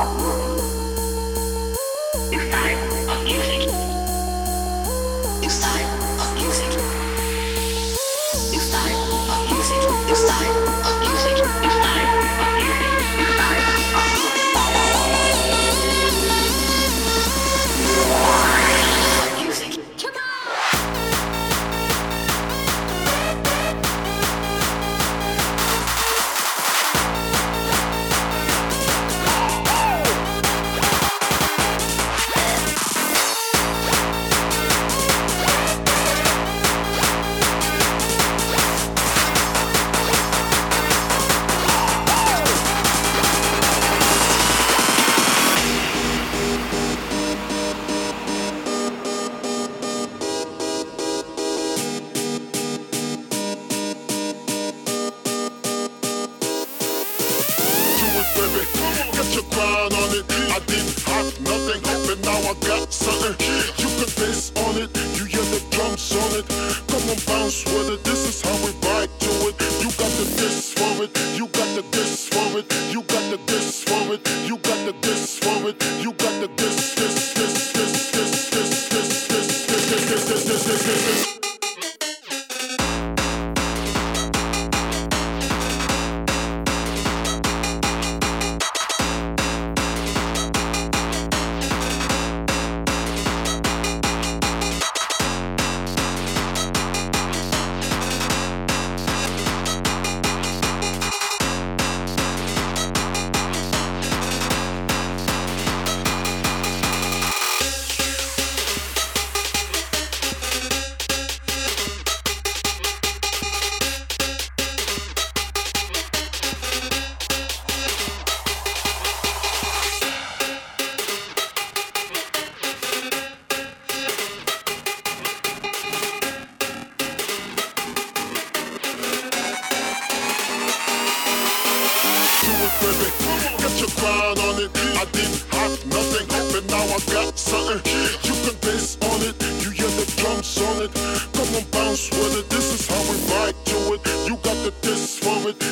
I'm ready. this for it. You got the this for it. You got the this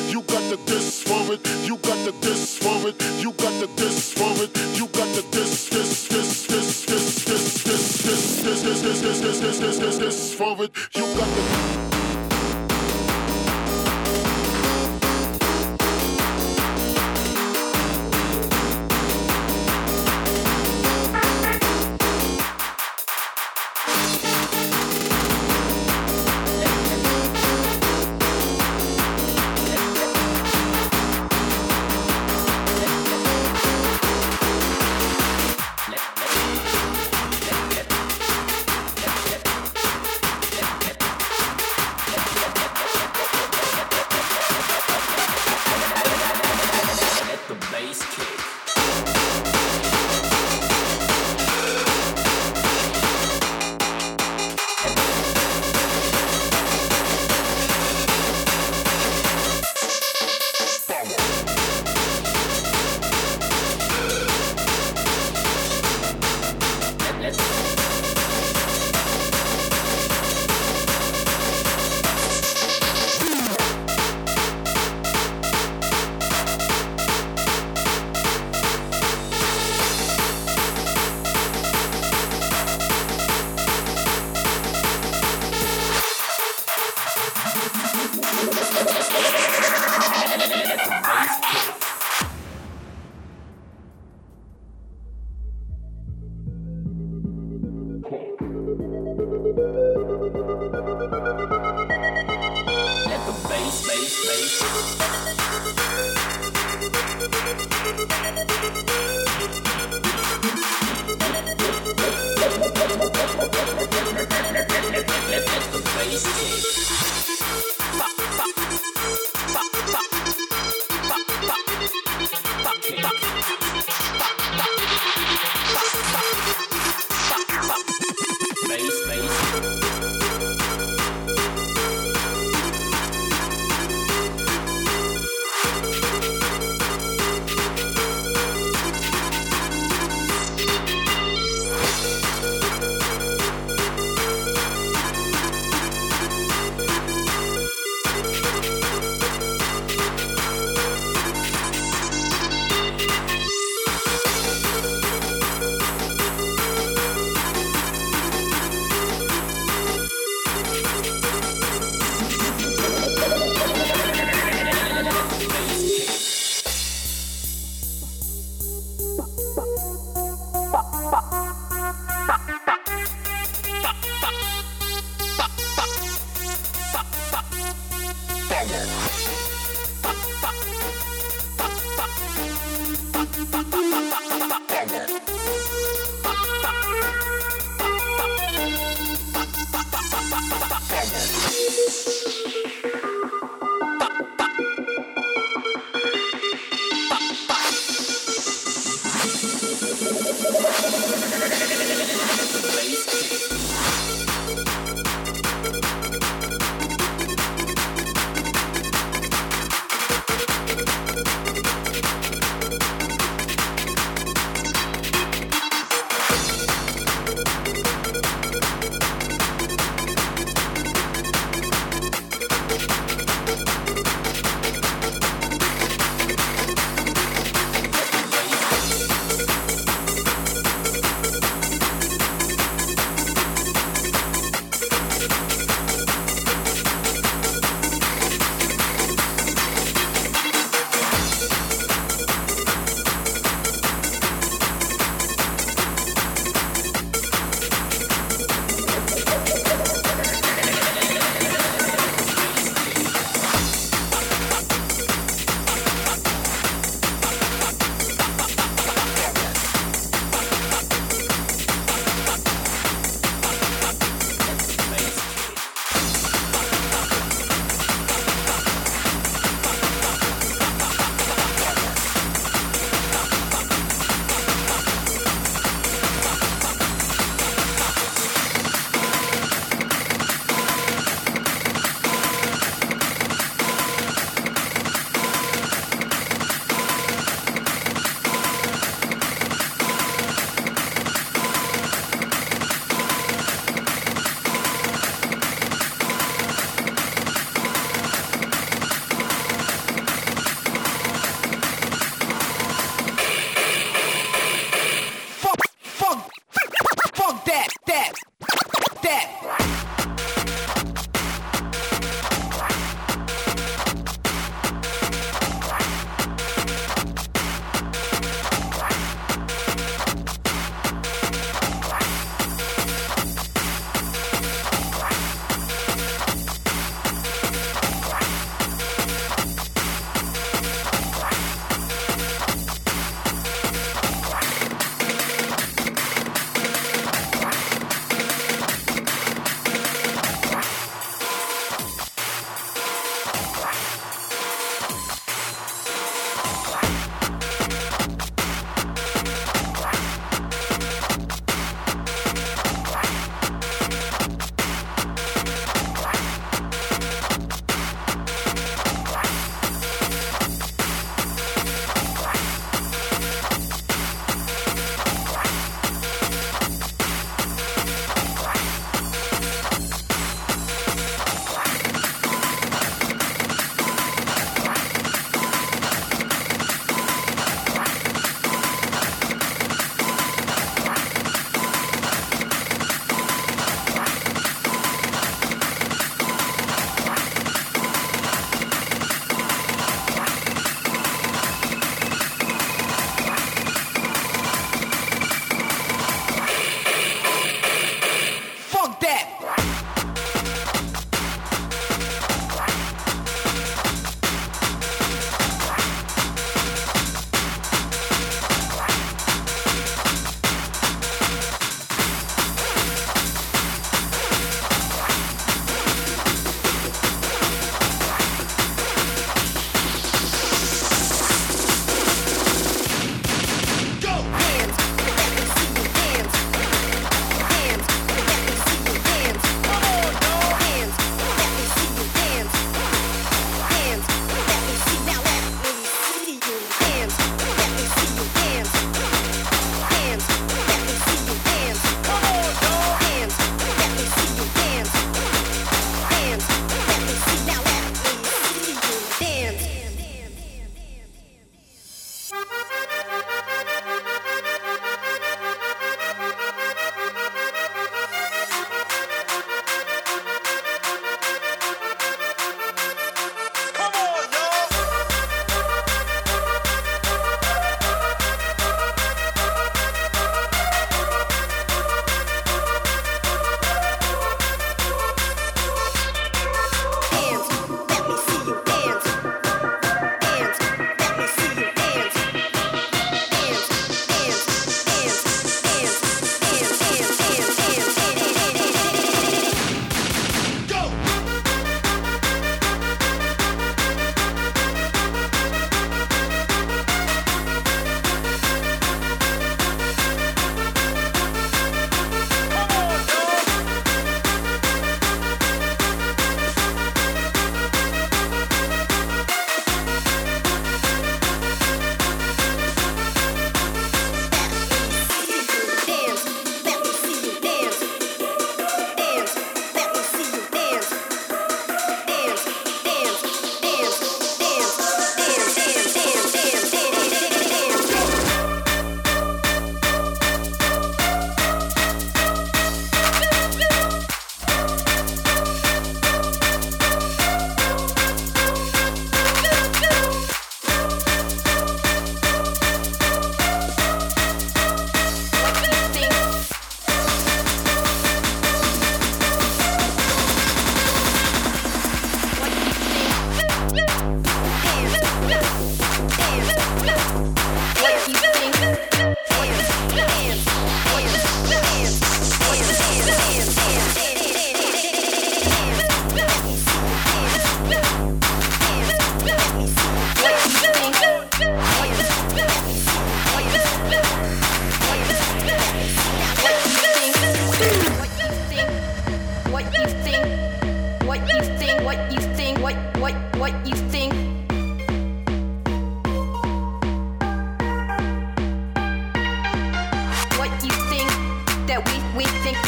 you got the this for it, you got the this for it, you got the this for it, you got the this, this, this, this, this, this, this, this, this, this, this, this, this, this, this for it, you got the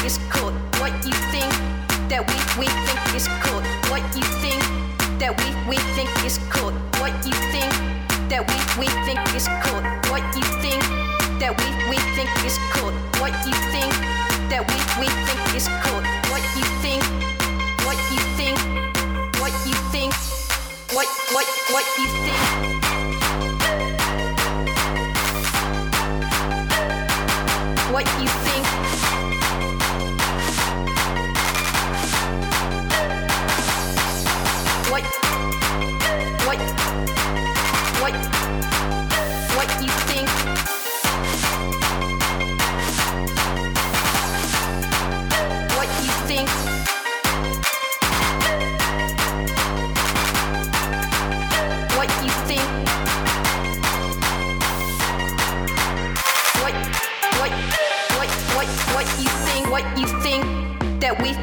is cool. What you think that we we think is cool. What you think that we we think is cool. What you think that we we think is cool. What you think that we we think is cool. What you think that we we think is cool. What you think? What you think? What you think? What what what you think?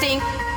something